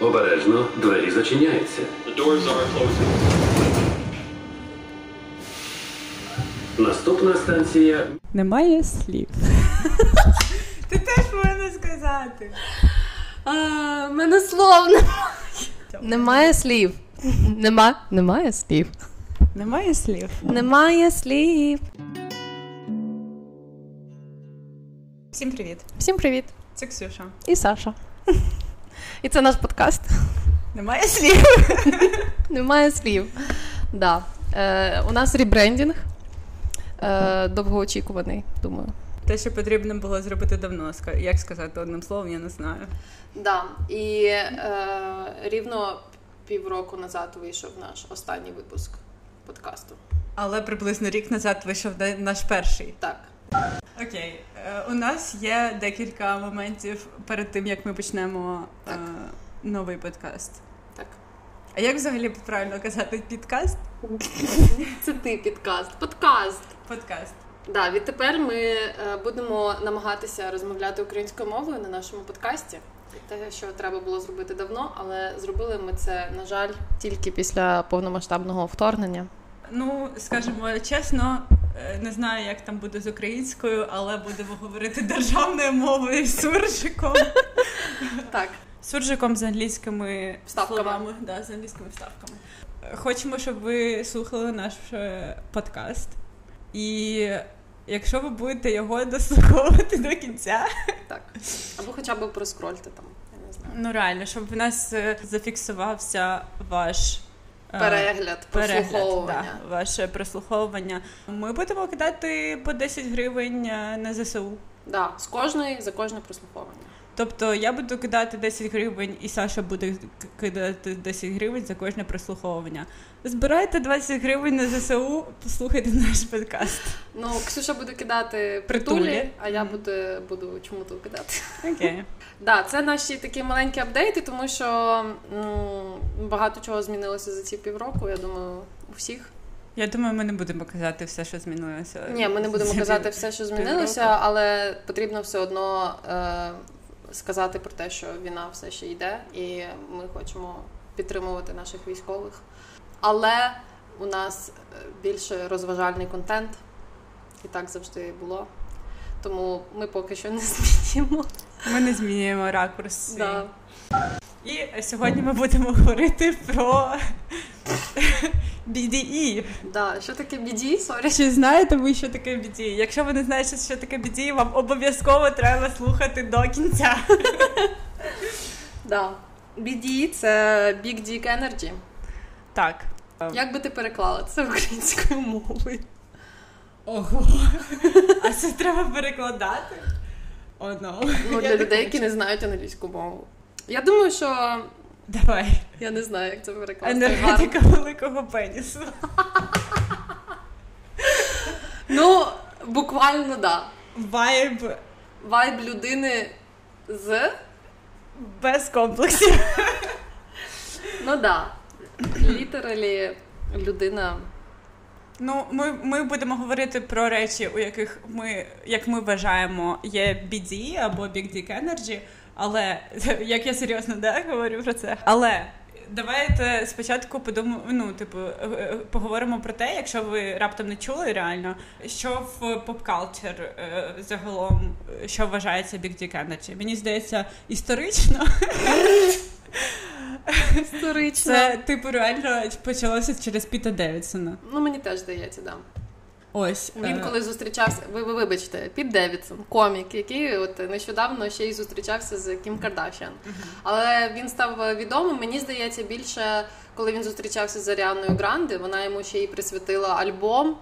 Обережно, двері зачиняються. The doors are closing. Наступна станція Немає слів. Ти теж повинна сказати. А, мене слов немає. Немає слів. Нема, немає слів. Немає слів. Немає слів. Всім привіт. Всім привіт. Це Ксюша. І Саша. І це наш подкаст. Немає слів. Немає слів. Да. Е, у нас ребрендінг. Е, довгоочікуваний, думаю. Те, що потрібно було зробити давно. Як сказати одним словом, я не знаю. Да. І е, рівно півроку назад вийшов наш останній випуск подкасту. Але приблизно рік назад вийшов наш перший. Так. Окей, Е, у нас є декілька моментів перед тим, як ми почнемо е, Так. новий подкаст. Так. А як взагалі правильно казати підкаст? Це ти підкаст. Подкаст. Подкаст. Да, відтепер ми е, будемо намагатися розмовляти українською мовою на нашому подкасті. Те, що треба було зробити давно, але зробили ми це, на жаль, тільки після повномасштабного вторгнення. Ну, скажімо чесно, не знаю, як там буде з українською, але будемо говорити державною мовою з суржиком. Так, Суржиком з англійськими Вставками. словами, да, з англійськими вставками. Е, Хочемо, щоб ви слухали наш е, подкаст. І якщо ви будете його дослуховувати до кінця, так. Або хоча б проскрольте там, я не знаю. ну реально, щоб в нас е, зафіксувався ваш. Е, Перегляд, Перегляд, прослуховування. да, ваше прослуховування. Ми будемо кидати по 10 гривень е, на ЗСУ. Да, з кожної за кожне прослуховування. Тобто я буду кидати 10 гривень, і Саша буде кидати 10 гривень за кожне прослуховування. Збирайте 20 гривень на ЗСУ, послухайте наш подкаст. Ну, Ксюша буде кидати Притулі. притулі, а я буду, буду чому-то кидати. Окей. Да, це наші такі маленькі апдейти, тому що м, багато чого змінилося за ці півроку. Я думаю, у всіх. Я думаю, ми не будемо казати все, що змінилося. Ні, ми не будемо казати все, що змінилося, але потрібно все одно е, сказати про те, що війна все ще йде, і ми хочемо підтримувати наших військових. Але у нас е, більше розважальний контент, і так завжди було. Тому ми поки що не змінюємо. Ми не змінюємо ракурс. Да. І сьогодні ми будемо говорити про BDE. Да. Що таке BD? Сорі. Чи знаєте ви, що таке BDE? Якщо ви не знаєте, що таке BDE, вам обов'язково треба слухати до кінця. Да. BD – це Big Dick Energy. Так. Як би ти переклала це українською мовою? Ого. А це треба перекладати? О, no. Ну, для не людей, які не знають англійську мову. Я думаю, що Давай. я не знаю, як це перекласти. Енергетика великого пенісу. Ну, буквально, да. Вайб Вайб людини з. без комплексів. Ну да. Літералі людина. Ну, ми, ми будемо говорити про речі, у яких ми, як ми вважаємо, є BD або Big Dick Energy, але як я серйозно да, говорю про це. Але давайте спочатку подумаємо, ну, типу, е, е, поговоримо про те, якщо ви раптом не чули реально, що в поп-калтчер е, загалом, е, що вважається Big Dick Energy. Мені здається, історично. Історична. Це, типу, реально почалося через Піта Девідсона. Ну, мені теж здається, да. Ось. Він е, коли зустрічався, ви, ви вибачте, Піт Девідсон, комік, який от нещодавно ще й зустрічався з Кім Кардашіан. Але він став відомим, мені здається, більше коли він зустрічався з Аріаною Гранде, вона йому ще й присвятила альбом.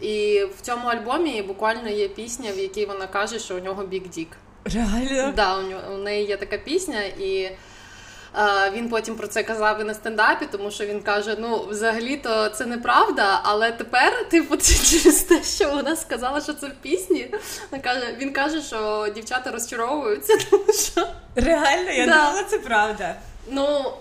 І в цьому альбомі буквально є пісня, в якій вона каже, що у нього бік дік. Реально? Да, у нього у неї є така пісня, і він потім про це казав і на стендапі, тому що він каже: ну, взагалі-то це неправда, але тепер, типу, через те, що вона сказала, що це в пісні. Він каже, що дівчата розчаровуються, тому що Реально, я Да. думала, це правда. ну.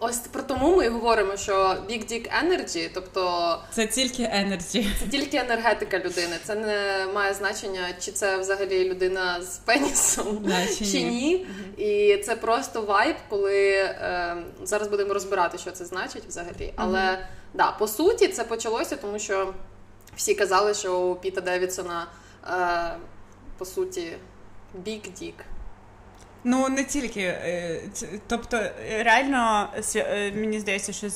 Ось про тому ми і говоримо, що Big Dick Energy, тобто Це тільки energy. це тільки енергетика людини. Це не має значення, чи це взагалі людина з пенісом Да, чи чи ні. ні. І це просто вайб, коли е, зараз будемо розбирати, що це значить взагалі. Але да, по суті, це почалося, тому що всі казали, що у Піта Девідсона е, по суті Big Dick. Ну не тільки, е, тобто реально е, мені здається, що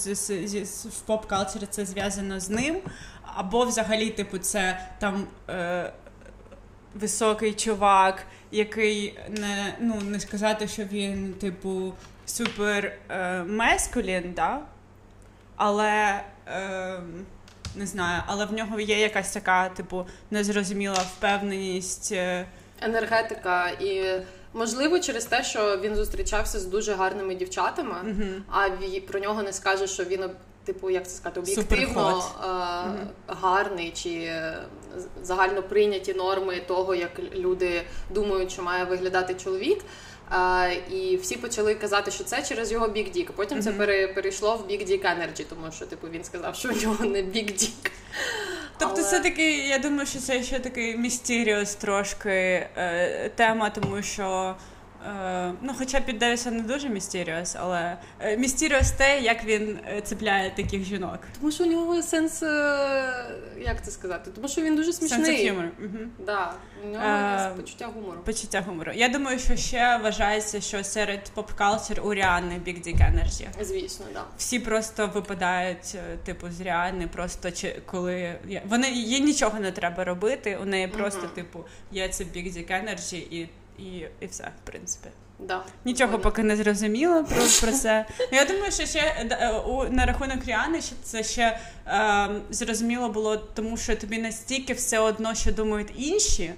в поп калчері це зв'язано з ним, або взагалі, типу, це там е, високий чувак, який не ну не сказати, що він, типу, супер е, мескулін, да? але е, не знаю, але в нього є якась така, типу, незрозуміла впевненість. е, енергетика і. Можливо, через те, що він зустрічався з дуже гарними дівчатами, а ві- про нього не скаже, що він типу, як це сказати, об'єктивно е- гарний чи е, загально прийняті норми того, як люди думають, що має виглядати чоловік. Е, і всі почали казати, що це через його Big Dick. Потім це пере- перейшло в Big Dick Energy, тому що типу він сказав, що у нього не Big Dick. Тобто, Але- це такий, я думаю, що це ще такий містеріус трошки е, тема, тому що. Е, ну, хоча під Девіса не дуже містеріус, але е, містеріус те, як він е, цепляє таких жінок. Тому що у нього сенс, е, як це сказати? Тому що він дуже смішний. humor. Мгм. Да, у нього Е, почуття гумору. Почуття гумору. Я думаю, що ще вважається, що серед поп-калтер у Ріани Big Dick Energy. Звісно, да. Всі просто випадають, типу, з Ріани, просто чи коли вони їй нічого не треба робити. У неї просто, типу, є це Big Dick Energy і, і, і все, в принципі. Да. Нічого Згодна. поки не зрозуміло про, про це. Ну, Я думаю, що ще е, у на рахунок Ріани, що це ще е, зрозуміло було, тому що тобі настільки все одно, що думають інші.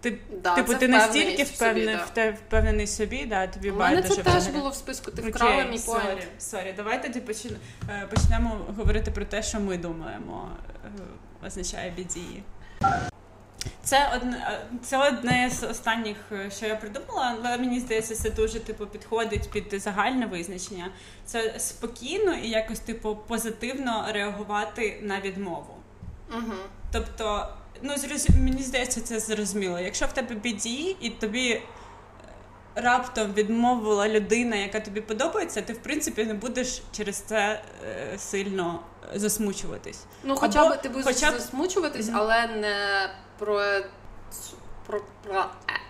Ти, Да, типу, ти настільки впевненість в собі, впевнений, да. впевнений собі, да, тобі У мене байдуже це теж було в списку. Ти вкрала мій сорі, point. сорі. Давай тоді почне- е, почнемо говорити про те, що ми думаємо, е, означає BDE. Це одне, е, це одне з останніх, е, що я придумала, але мені здається, це дуже типу підходить під загальне визначення. Це спокійно і якось типу позитивно реагувати на відмову. Угу. Тобто, ну зрозу... мені здається, це зрозуміло. Якщо в тебе BD і тобі е, раптом відмовила людина, яка тобі подобається, ти в принципі не будеш через це е, сильно засмучуватись. Ну, хоча Або- б ти будеш хоча засмучуватись, але не про. про, про е,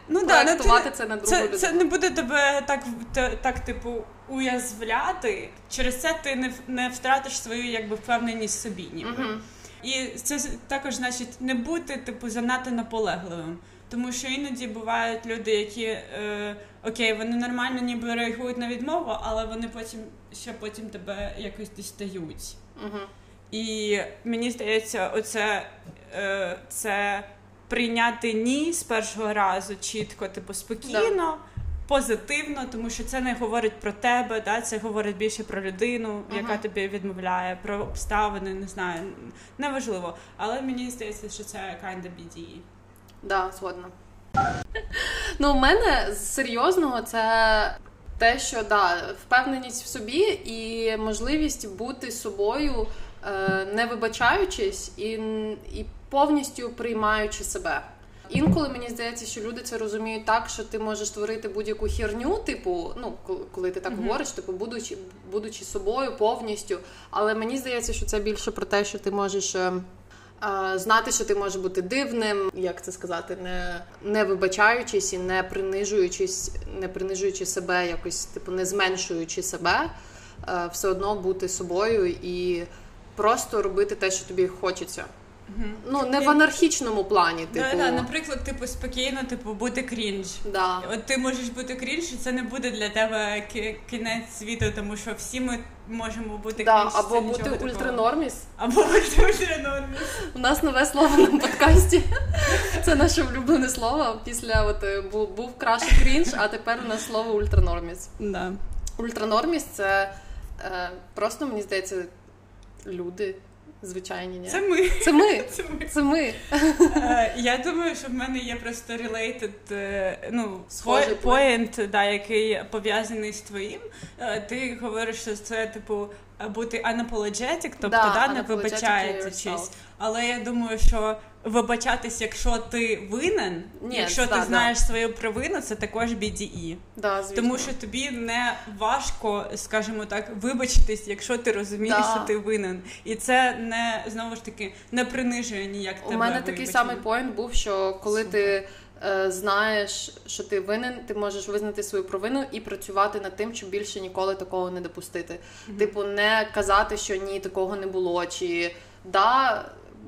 Ну да, ну, це на другу це, людину. це не буде тебе так, та- так типу, уязвляти. Через це ти не, не втратиш свою якби впевненість в собі. Ніби. Мгм. І це також значить не бути типу занадто наполегливим. Тому що іноді бувають люди, які е, окей, вони нормально ніби реагують на відмову, але вони потім ще потім тебе якось дістають. Мгм. І мені здається, оце е, це прийняти ні з першого разу чітко, типу спокійно, позитивно, тому що це не говорить про тебе, да? це говорить більше про людину, яка тобі відмовляє, про обставини, не знаю, неважливо. Але мені здається, що це kinda BD. Да, згодна. Ну, у мене з серйозного це те, що да, впевненість в собі і можливість бути собою, е, не вибачаючись і, і повністю приймаючи себе. Інколи мені здається, що люди це розуміють так, що ти можеш творити будь-яку херню, типу, ну коли- ти так говориш, типу, будучи, будучи собою повністю. Але мені здається, що це більше про те, що ти можеш. е, е, Знати, що ти можеш бути дивним, як це сказати, не, не вибачаючись і не принижуючись, не принижуючи себе, якось типу не зменшуючи себе, е, все одно бути собою і просто робити те, що тобі хочеться. Ну не в анархічному плані, типу. Да, да, наприклад, типу, спокійно, типу, бути крінж. да. От ти можеш бути крінж, і це не буде для тебе кінець світу, тому що всі ми можемо бути Да, крінж. або бути ультранорміс. Або бути ультранорміс. У нас нове слово на подкасті. Це наше улюблене слово. Після от е, бу- був краще крінж, а тепер у нас слово ультранорміс. Да. Ультранорміс це е, просто, мені здається, люди, звичайні. Ні. Це ми. Це ми. Це ми. Це ми. Е, Я думаю, що в мене є просто related, е, ну, Схожий point, да, який пов'язаний з твоїм. Е, Ти говориш, що це, типу, бути unapologetic, тобто Да, да, не вибачається вибачаючись. Але я думаю, що вибачатись, якщо ти винен, Ні, якщо да, ти да. знаєш свою провину, це також BDE. Да, звісно. Тому що тобі не важко, скажімо так, вибачитись, якщо ти розумієш, Да. що ти винен. І це не знову ж таки не принижує ніяк У тебе. мене такий самий поінт був, що коли ти е, знаєш, що ти винен, ти можеш визнати свою провину і працювати над тим, щоб більше ніколи такого не допустити. Типу, не казати, що ні, такого не було, чи да,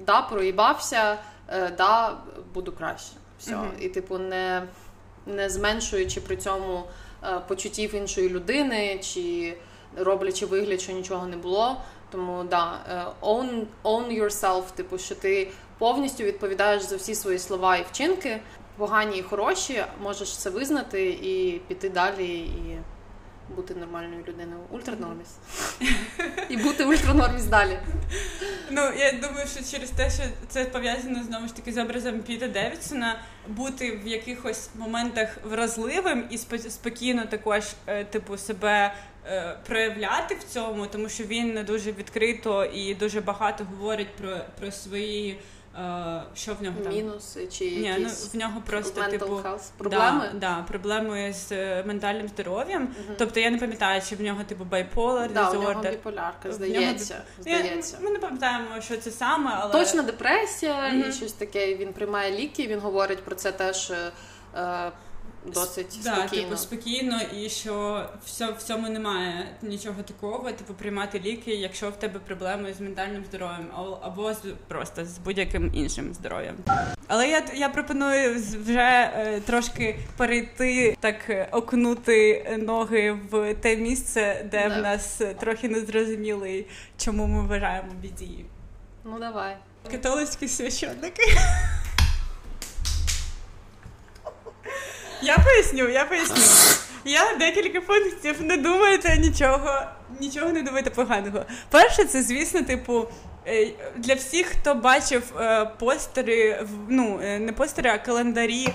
да, проїбався, е, да, буду краще. Все. Мгм. І, типу, не, не зменшуючи при цьому е, почуттів іншої людини, чи роблячи вигляд, що нічого не було. Тому да, е, own, own yourself, типу, що ти повністю відповідаєш за всі свої слова і вчинки, погані і хороші, можеш це визнати і піти далі і бути нормальною людиною. Ультранорміс. І бути ультранорміс далі. Ну, я думаю, що через те, що це пов'язано знову ж таки з образом Піта Девідсона, бути в якихось моментах вразливим і спо- спокійно також, е, типу, себе е, проявляти в цьому, тому що він не дуже відкрито і дуже багато говорить про, про свої. Е, що в нього там? Мінуси чи Ні, ну в нього просто типу health проблеми. Да, да, проблеми з е, ментальним здоров'ям. Мгм. Тобто я не пам'ятаю, чи в нього типу bipolar, Да, у нього біполярка, біполярка, В здається. Я- здається. Ми не пам'ятаємо, що це саме, але Точна депресія Мгм. і щось таке. Він приймає ліки, він говорить про це теж е, досить да, спокійно. типу спокійно, і що все, в цьому немає нічого такого. Типу приймати ліки, якщо в тебе проблеми з ментальним здоров'ям, або з просто з будь-яким іншим здоров'ям. Але я я пропоную вже е, трошки перейти, так е, окунути ноги в те місце, де Да. в нас трохи незрозумілий, чому ми вважаємо бідії. Ну давай. Католицькі священники. Я поясню, я поясню. Я декілька пунктів не думайте нічого, нічого не думайте поганого. Перше, це, звісно, типу. е, Для всіх, хто бачив е, постери, ну е, не постери, а календарі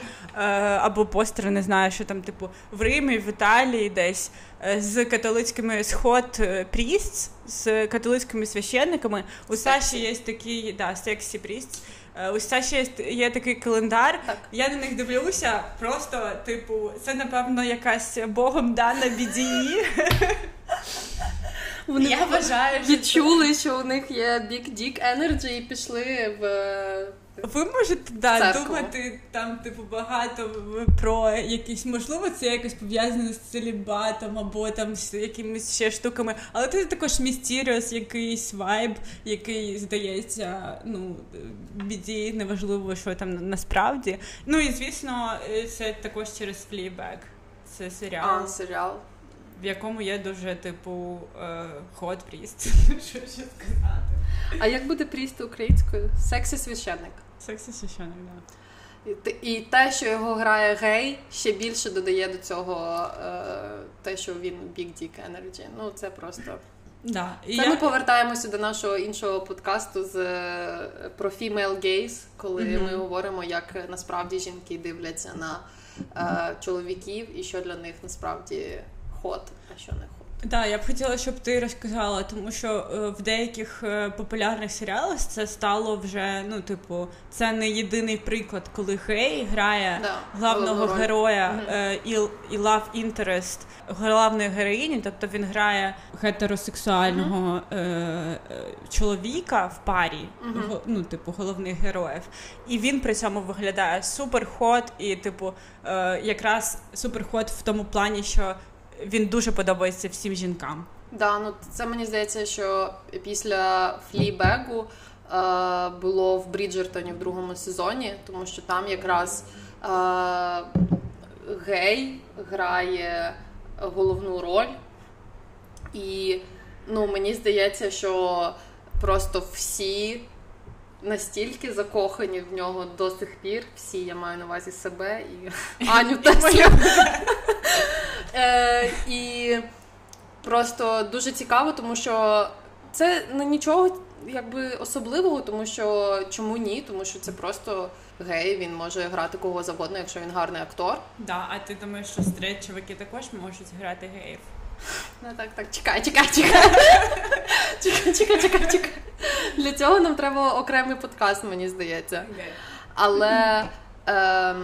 або постери, не знаю, що там, типу, в Римі, в Італії десь з католицькими сход пріст, з католицькими священниками. У Саші є такий да, сексі пріст. Е, це ще є, такий календар. Так. Я на них дивлюся, просто, типу, це напевно якась богом дана бідії. Вони Я вважаю, що відчули, що у них є big dick energy і пішли в Ви можете да, думати там, типу, багато про якісь, можливо, це якось пов'язане з целібатом або там з якимись ще штуками, але це також містеріус, якийсь вайб, який здається, ну, біді, неважливо, що там насправді. Ну і звісно, е, це також через Fleabag. Це серіал, а, серіал. в якому є дуже, типу, ход пріст. Що ще сказати? А як буде пріст українською? Сексі священник. Сексі священник, да. І те- І те, що його грає гей, ще більше додає до цього е, те, що він big dick energy. Ну це просто. Да. І Це я- ми повертаємося до нашого іншого подкасту з про female gaze, коли Мгм. ми говоримо, як насправді жінки дивляться на е, чоловіків і що для них насправді ход, а що не ход. Да, я б хотіла, щоб ти розказала, тому що е, в деяких е, популярних серіалах це стало вже, ну, типу, це не єдиний приклад, коли гей грає Да, главного героя е, і, і love interest головної героїні, тобто він грає гетеросексуального е, чоловіка в парі, го- ну, типу, головних героїв. І він при цьому виглядає супер хот, і, типу, е, якраз супер хот в тому плані, що він дуже подобається всім жінкам. Да, ну це мені здається, що після флібегу е, було в Бріджертоні в другому сезоні, тому що там якраз е, гей грає головну роль. І ну, мені здається, що просто всі настільки закохані в нього до сих пір. Всі, я маю на увазі себе і Аню теж. Е, І просто дуже цікаво, тому що це ну, нічого якби особливого, тому що чому ні? Тому що це просто гей, він може грати кого завгодно, якщо він гарний актор. Да, а ти думаєш, що straight чуваки також можуть грати геїв? Ну так, так, чекай, чекай, чекай. Чекай, чекай, чекай, чекай. Для цього нам треба окремий подкаст, мені здається. Але е,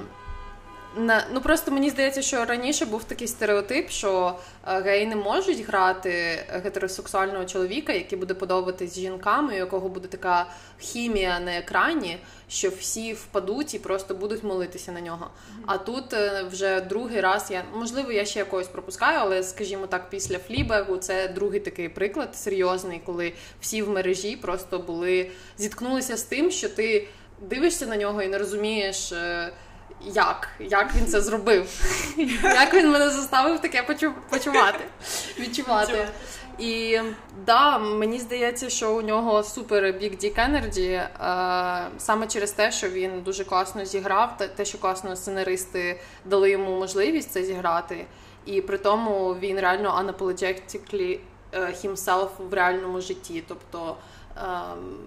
на, ну просто мені здається, що раніше був такий стереотип, що е, геї не можуть грати гетеросексуального чоловіка, який буде подобатись жінкам, і у якого буде така хімія на екрані, що всі впадуть і просто будуть молитися на нього. А тут е, вже другий раз я можливо я ще якогось пропускаю, але скажімо так, після Флібегу це другий такий приклад серйозний, коли всі в мережі просто були зіткнулися з тим, що ти дивишся на нього і не розумієш. Е, Як? Як він це зробив? Як він мене заставив таке почу- почувати, відчувати? І да, мені здається, що у нього супер Big Dick Energy, е, саме через те, що він дуже класно зіграв, те, що класно сценаристи дали йому можливість це зіграти. І при тому він реально unapologetically е, himself в реальному житті. Тобто ем,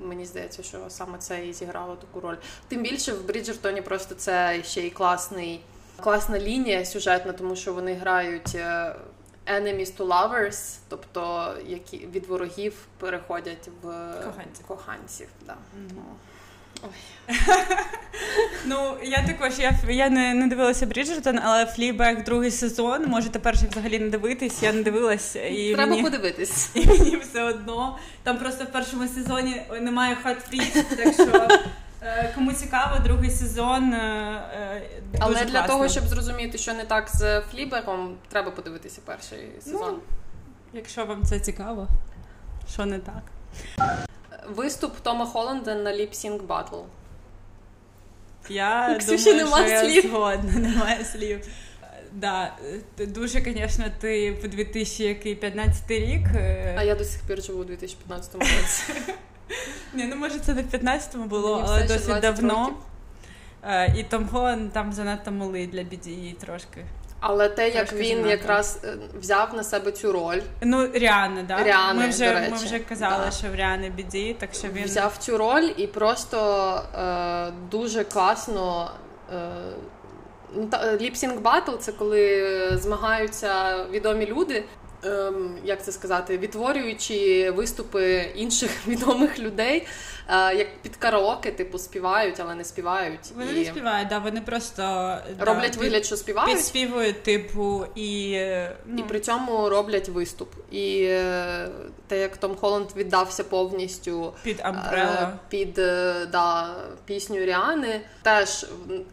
Мені здається, що саме це і зіграло таку роль. Тим більше в Бріджертоні просто це ще й класний, класна лінія сюжетна, тому що вони грають е, enemies to lovers, тобто які від ворогів переходять в Коханців. коханців да. Ну, я також я, я не, не дивилася Бріджертон, але Флібек другий сезон. Можете перший взагалі не дивитись. Я не дивилась і Треба мені, подивитись. і мені все одно. Там просто в першому сезоні немає хат-фріз, так що е, кому цікаво, другий сезон. е, е, Дуже Але для того, щоб зрозуміти, що не так з Флібером, треба подивитися перший сезон. Якщо вам це цікаво, що не так. Виступ Тома Холланда на lip sync battle. Я Ксюші думаю, нема що я слів. згодна, немає слів. Да, дуже, звісно, ти по 2015 рік. е, А я до сих пір живу у 2015 році. Ні, ну може це не в 15-му було, Мені але досить давно. років. Е, І Том Холланд там занадто малий для BDE трошки. Але те, як Трошки він занадто. якраз е, взяв на себе цю роль, Ну, Ріана, да? Ріани, ми до вже, речі. ми вже казали, Да. що в Ріани BDE, так що він взяв цю роль і просто е, дуже класно. Е, ну, Lip sync battle це коли змагаються відомі люди. Ем, як це сказати, відтворюючи виступи інших відомих людей, як під караоке, типу, співають, але не співають. Вони і не співають, да, вони просто да, роблять під- вигляд, що співають, підспівують, типу, і, е, ну, і при цьому роблять виступ. І е, те, як Том Холланд віддався повністю під Е, під е, да, пісню Ріани. Теж,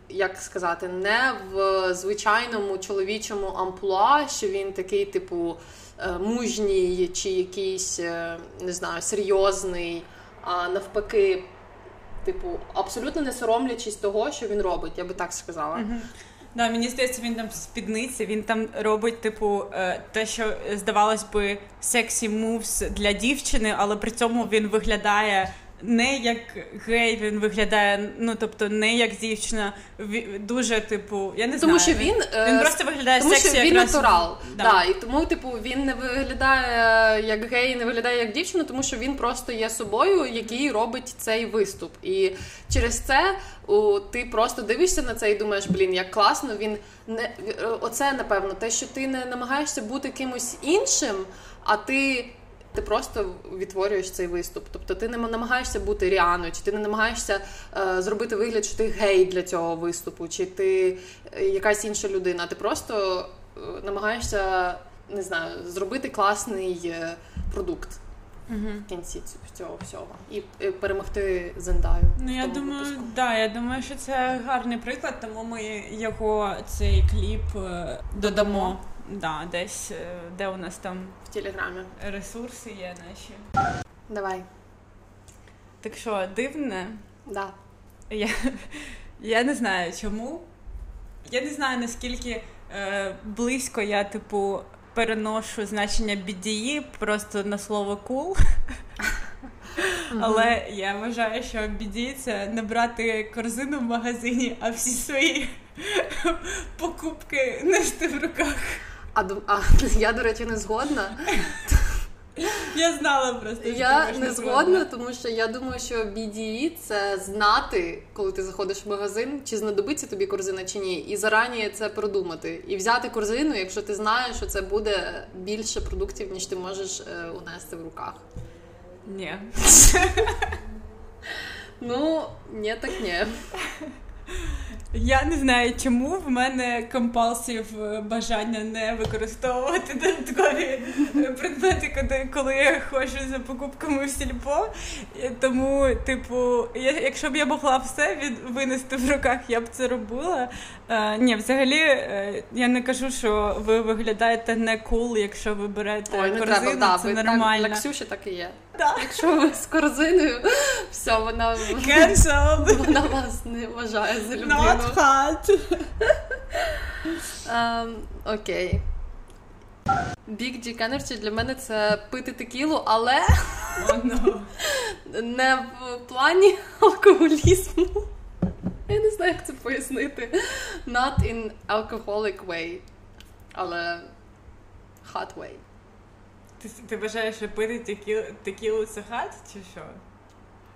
як сказати, не в звичайному чоловічому амплуа, що він такий, типу, е, мужній чи якийсь, е, не знаю, серйозний, а навпаки, типу, абсолютно не соромлячись того, що він робить, я би так сказала. Да, мені здається, він там спідниці, він там робить, типу, е, те, що е, здавалось би, сексі мувс для дівчини, але при цьому він виглядає не як гей, він виглядає, ну тобто, не як дівчина. Дуже, типу, я не Тому знаю. що він, е, він просто виглядає Тому сексі що він якраз. натурал. Да. Да. і тому, типу, він не виглядає як гей, не виглядає як дівчина, тому що він просто є собою, який робить цей виступ. І через це у, ти просто дивишся на це і думаєш, блін, як класно. Він не е, оце напевно, те, що ти не намагаєшся бути кимось іншим, а ти. Ти просто відтворюєш цей виступ. Тобто ти не намагаєшся бути Ріаною, чи ти не намагаєшся е, зробити вигляд, що ти гей для цього виступу, чи ти е, якась інша людина. Ти просто е, намагаєшся не знаю, зробити класний е, продукт в кінці цього всього і, перемогти Зендаю. Ну, я думаю, випуску. да, я думаю, що це гарний приклад, тому ми його цей кліп е, додамо. Да, десь, де у нас там телеграмі. ресурси є наші. Давай. Так що, дивне, Да. Я, я не знаю чому. Я не знаю, наскільки е, близько я, типу, переношу значення BDE просто на слово cool. Але я вважаю, що BD це не брати корзину в магазині, а всі свої покупки нести в руках. А, а я, до речі, не згодна. Я знала просто. що Я не згодна, тому що я думаю, що BDE – це знати, коли ти заходиш в магазин, чи знадобиться тобі корзина чи ні, і зарані це продумати. І взяти корзину, якщо ти знаєш, що це буде більше продуктів, ніж ти можеш е, унести в руках. Ні. Ну, ні, так ні. Я не знаю, чому в мене компалсів е, бажання не використовувати додаткові е, предмети, коли, коли я ходжу за покупками в сільпо. Тому, типу, я, якщо б я могла все від, винести в руках, я б це робила. Е, ні, взагалі, е, я не кажу, що ви виглядаєте не кул, якщо ви берете Ой, не корзину, треба, да, це ви так, нормально. для Ксюші так і є. Якщо ви з корзиною, все, вона, вона вас не вважає за людину. Not hot. Ем, окей. Big Dick Energy для мене це пити текілу, але Oh, no. не в плані алкоголізму. Я не знаю, як це пояснити. Not in alcoholic way, але hot way. Ти, ти вважаєш, що пити текілу, текілу це хат, чи що?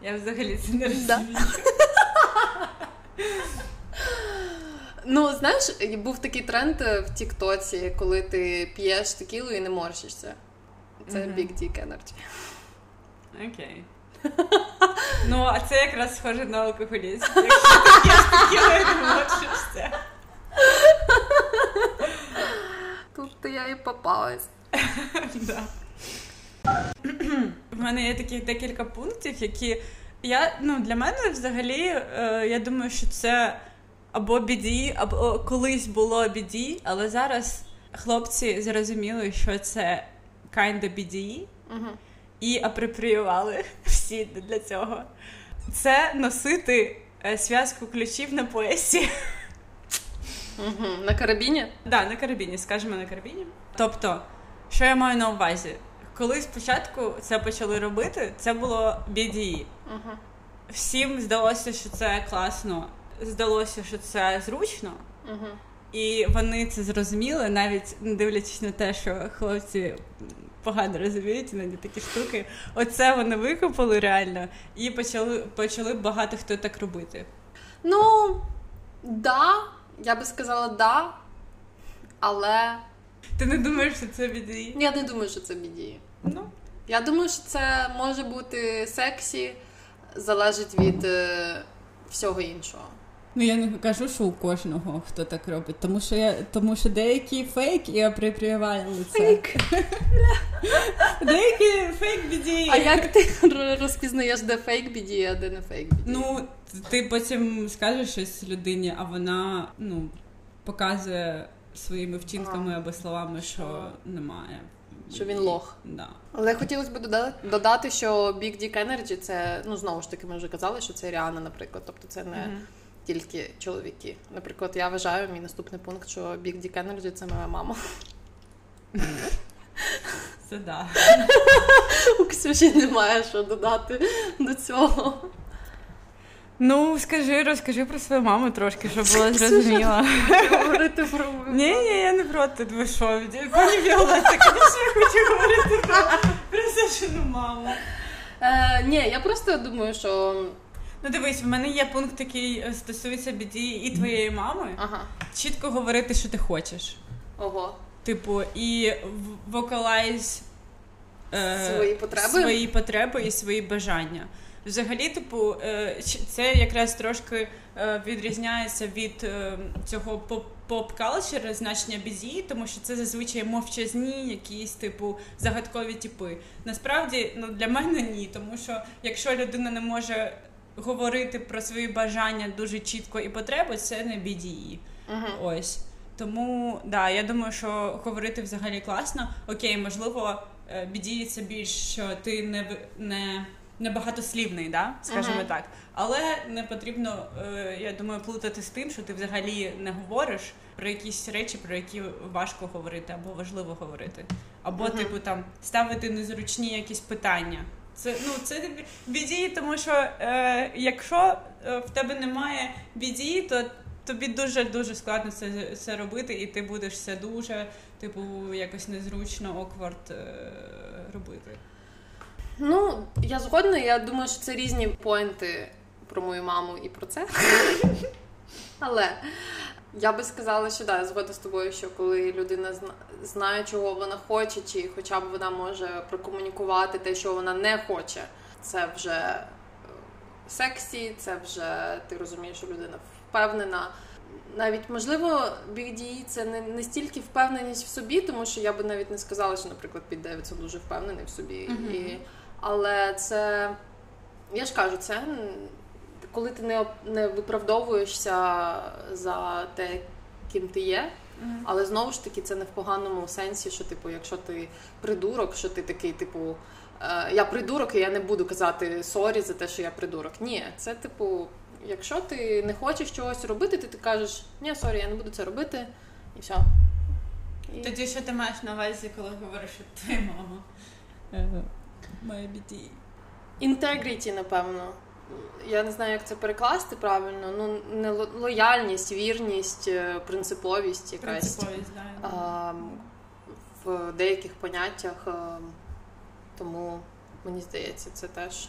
Я взагалі це не розумію. Ну, знаєш, був такий тренд е, в Тіктоці, коли ти п'єш текілу і не морщишся. Це. Big Dick Energy. Окей. Ну, а це якраз схоже на алкоголізм. Якщо ти п'єш текілу і не морщишся. Тут я і попалась. В мене є таких декілька пунктів, які я ну для мене взагалі е, я думаю, що це або біді, або колись було біді, але зараз хлопці зрозуміли, що це kinda біді, і апропріювали всі для цього. Це носити е, зв'язку ключів на поясі. Угу. На карабіні? Да, на карабіні, скажімо на карабіні. Тобто, що я маю на увазі? Коли спочатку це почали робити, це було BDE. Угу. Всім здалося, що це класно, здалося, що це зручно, Угу. і вони це зрозуміли, навіть не дивлячись на те, що хлопці погано розуміють іноді такі штуки. Оце вони викопали реально і почали почали багато хто так робити. Ну, да, я би сказала да, але Ти не думаєш, що це BDE? я не думаю, що це біді. Ну, Я думаю, що це може бути сексі, залежить від е, всього іншого. Ну я не кажу, що у кожного хто так робить, тому що я тому що деякі фейк і апропріювали це. Фейк. деякі фейк BDE. А як ти розпізнаєш, де фейк біді, а де не фейк біді? Ну, ти потім скажеш щось людині, а вона ну, показує своїми вчинками або словами, що немає. Що він лох. Да. Але хотілося б додати, додати, що Big Dick Energy це, ну знову ж таки, ми вже казали, що це Ріана, наприклад. Тобто це не Мгм. тільки чоловіки. Наприклад, я вважаю, мій наступний пункт, що Big Dick Energy це моя мама. Це да. У Ксюші немає що додати до цього. Ну, скажи, розкажи про свою маму трошки, щоб було зрозуміло. Говорити про мою Ні, ні, я не проти. Ви що? Пані Віолетта, звісно, я хочу говорити про, про маму. Е, ні, я просто думаю, що Ну дивись, в мене є пункт, який е, стосується біді і твоєї мами. ага, Чітко говорити, що ти хочеш. ого, Типу, і вокалайз Свої потреби? свої потреби і свої бажання. Взагалі, типу, е, це якраз трошки е, відрізняється від е, цього поп- поп-калчера, значення бізі, тому що це зазвичай мовчазні, якісь типу загадкові типи. Насправді, ну для мене ні, тому що якщо людина не може говорити про свої бажання дуже чітко і потреби, це не BDE. угу. Ось. Тому да, я думаю, що говорити взагалі класно. Окей, можливо, е, біді це більш що ти не не, не багатослівний, да? скажімо Мгм. так. Але не потрібно, е, я думаю, плутати з тим, що ти взагалі не говориш про якісь речі, про які важко говорити або важливо говорити. Або, Мгм. типу, там ставити незручні якісь питання. Це ну це біді, тому що е, якщо е, в тебе немає біді, то тобі дуже дуже складно це, це робити, і ти будеш все дуже, типу, якось незручно, оквард е, робити. Ну, я згодна, я думаю, що це різні поінти про мою маму і про це. Але я би сказала, що да, я згодна з тобою, що коли людина зна- знає, чого вона хоче, чи хоча б вона може прокомунікувати те, що вона не хоче, це вже е, сексі, це вже ти розумієш, що людина впевнена. Навіть можливо, Big D це не, не стільки впевненість в собі, тому що я би навіть не сказала, що, наприклад, Піт Девідсон дуже впевнений в собі. І, але це я ж кажу, це коли ти не, не виправдовуєшся за те, ким ти є. Але знову ж таки, це не в поганому сенсі, що, типу, якщо ти придурок, що ти такий, типу, е, я придурок, і я не буду казати сорі за те, що я придурок. Ні, це типу, якщо ти не хочеш чогось робити, ти, ти кажеш, ні, сорі, я не буду це робити, і все. І... Тоді що ти маєш на увазі, коли говориш, що твоя мама Е, Моя BD. Integrity, напевно. Я не знаю, як це перекласти правильно. Ну, не ло- лояльність, вірність, е, принциповість якась принциповість, да. а, в деяких поняттях. а, Тому мені здається, це теж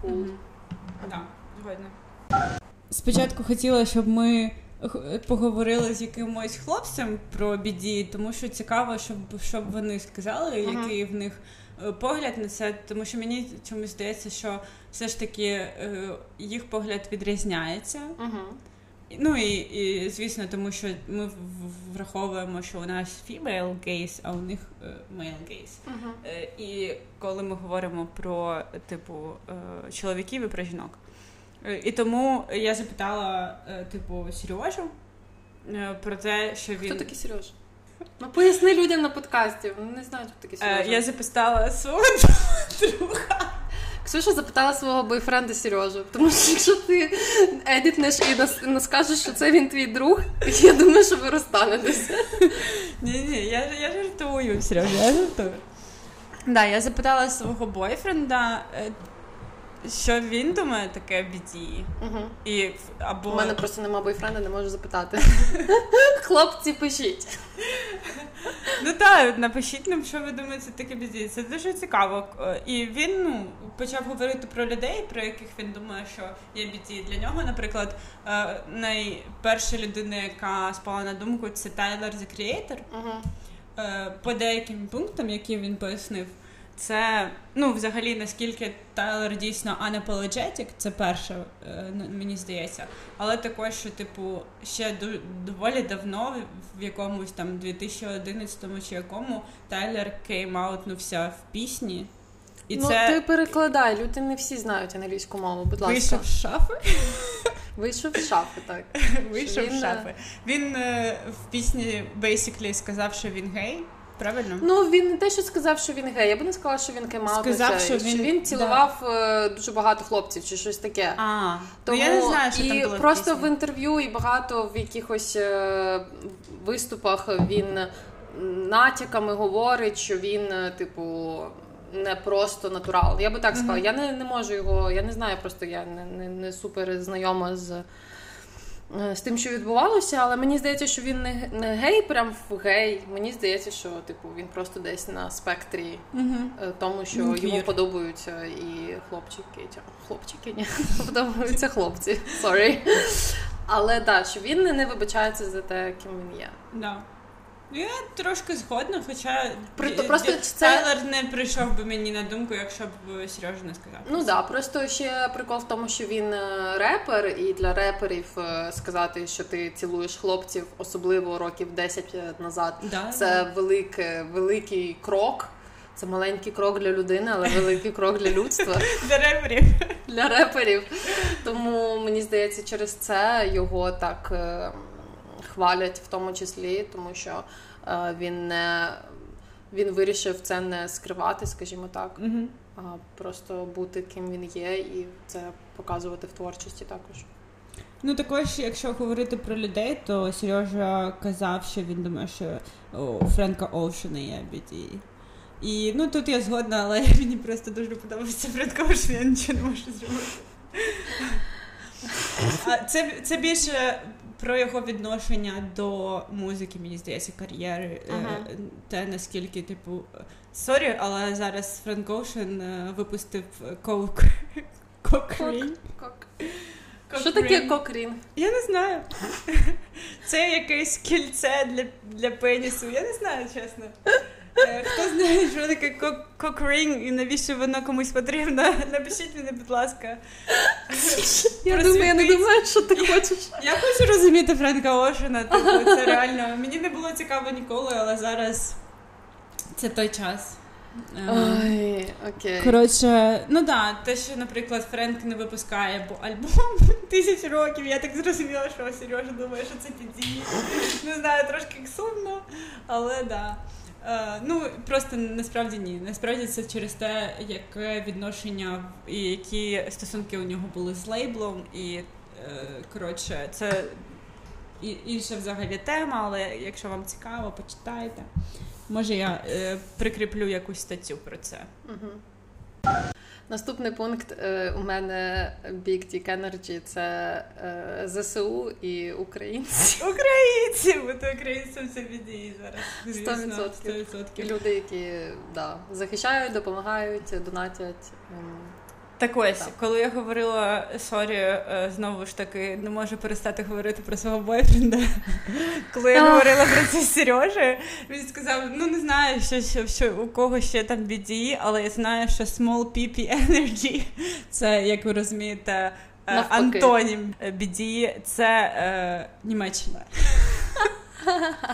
кул. Мгм. Да, згодна. Спочатку хотіла, щоб ми поговорили з якимось хлопцем про біді, тому що цікаво, щоб, щоб вони сказали, Ага. який в них е, погляд на це, тому що мені чомусь здається, що все ж таки е, їх погляд відрізняється. Угу. Ну і, і звісно, тому що ми враховуємо, що у нас female gaze, а у них е, male gaze. Е, І коли ми говоримо про типу е, чоловіків і про жінок. Е, І тому я запитала, е, типу, Сережу е, про те, що він. Хто такий Сережа? Ну поясни людям на подкасті. Вони не знають, хто такий Е, Сережа. Я запитала свого друга. Ксюша запитала свого бойфренда Сережу, тому що якщо ти едітнеш і нас, скажеш, що це він твій друг, я думаю, що ви розстанетеся. Ні, ні, я, я жартую, Сережа, я жартую. Да, я запитала свого бойфренда, е, що він думає таке біді. Угу. І або У мене просто нема бойфренда, не можу запитати. Хлопці, пишіть. Ну так, напишіть нам, що ви думаєте таке біді. Це дуже цікаво. Е, І він ну, почав говорити про людей, про яких він думає, що є біді. Для нього, наприклад, е, найперша людина, яка спала на думку, це Тайлер The Creator. Угу. По деяким пунктам, які він пояснив, це ну, взагалі наскільки Тайлер дійсно unapologetic, це перше, е, мені здається. Але також, що, типу, ще доволі давно, в- якомусь там 2011-му чи якому Тайлер кейм-аутнувся в пісні. І ну, це ти перекладай, люди не всі знають англійську мову, будь ласка. вийшов з шафи. Вийшов з шафи, так. Вийшов він, з шафи. Він е, в пісні basically сказав, що він гей. Правильно? Ну він не те, що сказав, що він гей. Я би не сказала, що він кеймаут. Сказав, що що він- він цілував е, дуже багато хлопців чи щось таке. А, Тому ну я не знаю, що і там було просто пісні. в інтерв'ю і багато в якихось е, виступах він натяками говорить, що він, е, типу, не просто натурал. Я би так сказала. Я не, не можу його, я не знаю, просто я не, не, не супер знайома з. Е, З тим, що відбувалося, але мені здається, що він не, не гей, прям в гей. Мені здається, що типу він просто десь на спектрі е, тому, що Він йому подобаються і хлопчики. Хлопчики, ні, подобаються хлопці. Sorry. Але так, що він не, не вибачається за те, ким він є. Да. Я трошки згодна, хоча просто це- Тайлер не прийшов би мені на думку, якщо б Сережа не сказав. Ну так, да, просто ще прикол в тому, що він е, репер, і для реперів е, сказати, що ти цілуєш хлопців, особливо років 10 назад, Да, це велике, великий крок. Це маленький крок для людини, але великий крок для людства. До реперів. для реперів. Тому мені здається, через це його так е, хвалять в тому числі, тому що е, він не він вирішив це не скривати, скажімо так, Угу. а просто бути ким він є, і це показувати в творчості також. Ну також, якщо говорити про людей, то Сережа казав, що він думає, що у Френка Оушена є BD. І ну тут я згодна, але мені просто дуже подобається Френк Оушен, я нічого не можу зробити. А це, це більше про його відношення до музики, мені здається, кар'єри, е, Ага. те наскільки, типу, сорі, але зараз Френк Оушен е, випустив. Cock. Що таке cock ring? Я не знаю. Це якесь кільце для, для пенісу. Я не знаю, чесно. Хто знає, що таке cock- cock ring і навіщо воно комусь потрібно? Напишіть мені, будь ласка. Я думаю, я не думаю, що ти хочеш. Я хочу розуміти Френка Ошена, типу, це реально. Мені не було цікаво ніколи, але зараз це той час. Е, Ой, окей. Коротше, ну да, те, що, наприклад, Френк не випускає бо альбом тисяч років, я так зрозуміла, що Сережа думає, що це підії. Не знаю, трошки сумно, але да. Е, ну, просто насправді ні. Насправді це через те, яке відношення і які стосунки у нього були з лейблом, і е, коротше, це інша взагалі тема, але якщо вам цікаво, почитайте. Може, я е, прикріплю якусь статтю про це. Мгм. Наступний пункт е, у мене Big Dick Energy це е, ЗСУ і українці. Українці, бути українцем це BDE зараз. Сто звісно, відсотків. 100%. Люди, які да, захищають, допомагають, донатять. Так ось, Так. коли я говорила sorry, е, знову ж таки, не можу перестати говорити про свого бойфренда. Коли я говорила про це з Сережею, він сказав: ну не знаю, що, що, що у кого ще там BDE, але я знаю, що small PP energy це, як ви розумієте, е, Навпаки. антонім біді, це е, Німеччина.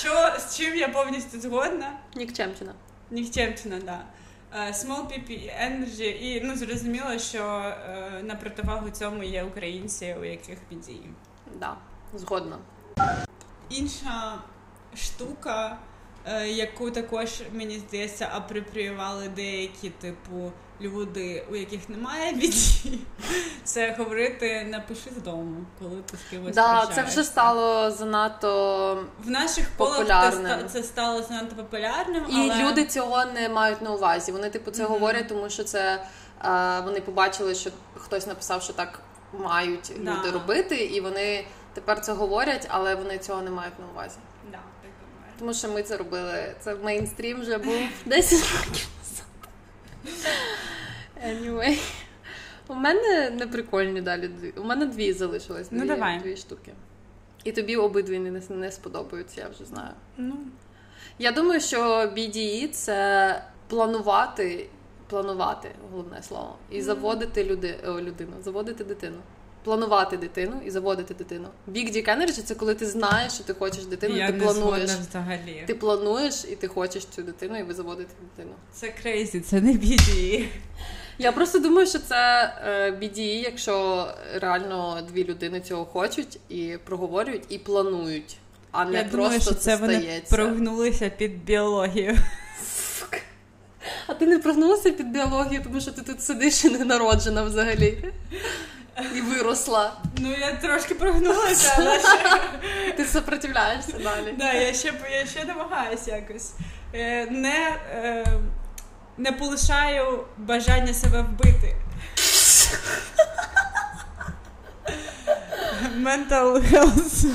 Що з чим я повністю згодна? Нікчемчина. Нікчемчина, да. Е, Small PP Energy, і ну зрозуміло, що е, на противагу цьому є українці, у яких підії. Да, згодна. Інша штука, е, яку також мені здається, апропріювали деякі, типу, люди, у яких немає біді, це говорити напиши з дому, коли ти з кимось Да, це вже стало занадто. в наших колах це, це стало занадто популярним. І але... люди цього не мають на увазі. Вони, типу, це Мгм. говорять, тому що це е, вони побачили, що хтось написав, що так мають Да. люди робити, і вони тепер це говорять, але вони цього не мають на увазі. Да, так. Тому що ми це робили. Це мейнстрім вже був 10 років. Anyway. У мене не прикольні далі. У мене дві залишились. Ну, дві, давай. дві штуки. І тобі обидві не, не сподобаються, я вже знаю. Ну, Я думаю, що BDE – це планувати, планувати головне слово, і заводити люди, о, людину, заводити дитину. Планувати дитину і заводити дитину. Big Dick Energy – це коли ти знаєш, що ти хочеш дитину, я ти не плануєш. згодна взагалі. Ти плануєш і ти хочеш цю дитину, і ви заводите дитину. Це крейзі, це не біді. Я просто думаю, що це е, BDE, якщо реально дві людини цього хочуть і проговорюють, і планують, а не Я просто думаю, що це вони стається. прогнулися під біологію. А ти не прогнулася під біологію, тому що ти тут сидиш і не народжена взагалі. І виросла. Ну я трошки прогнулася, але ще, Ти сопротивляєшся далі. да, я ще я ще намагаюся якось. Е, не, е, не полишаю бажання себе вбити. Mental health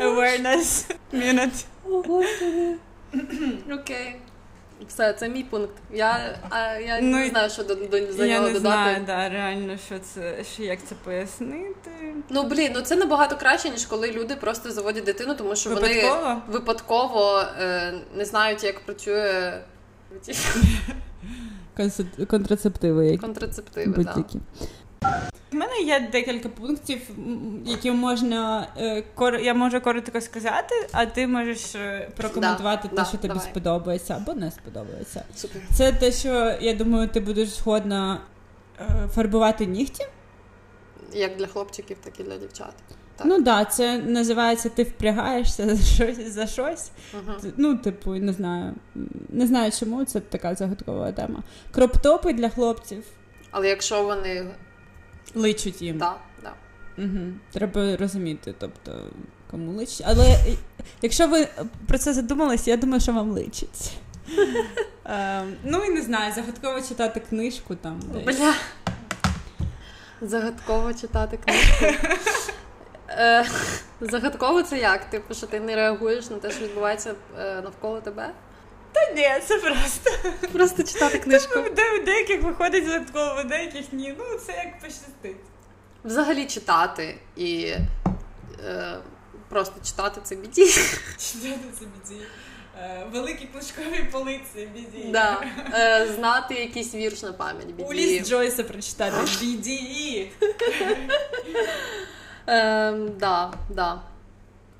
awareness minute. О, Господи. Окей. Все, це мій пункт. Я, а, я Ну, не знаю, що до, до, за Я нього не додати. знаю, да, реально, що це, що як це пояснити. Ну блін, ну це набагато краще, ніж коли люди просто заводять дитину, тому що Випадково? вони випадково е, не знають, як працює Контрацептиви, які контрацептиви. Да. У мене є декілька пунктів, які можна е, кор- я можу коротко сказати, а ти можеш е, прокоментувати Да, те, да, що тобі давай. сподобається або не сподобається. Супер. Це те, що я думаю, ти будеш згодна е, фарбувати нігті. Як для хлопчиків, так і для дівчат. Так. Ну так, да, це називається ти впрягаєшся за щось за щось. Угу. Т- Ну, типу, не знаю. Не знаю, чому це така загадкова тема. Кроптопи для хлопців Але якщо вони личуть їм. да, да. Угу. Треба розуміти, тобто кому личить. Але е, якщо ви про це задумались, я думаю, що вам личить. Ем, ну і не знаю, загадково читати книжку там. Десь. Бля. Загадково читати книжку. е, загадково це як? Типу, що ти не реагуєш на те, що відбувається е, навколо тебе? Та ні, це просто. Просто читати книжку. У деяких виходить загадково, у деяких ні. Ну, це як пощастить. Взагалі читати і е, просто читати це біді. Читати це біді. Е, Великі книжкові полиці біді. Да. Е, знати якийсь вірш на пам'ять біді. Уліс Джойса прочитати біді. Е, да, да.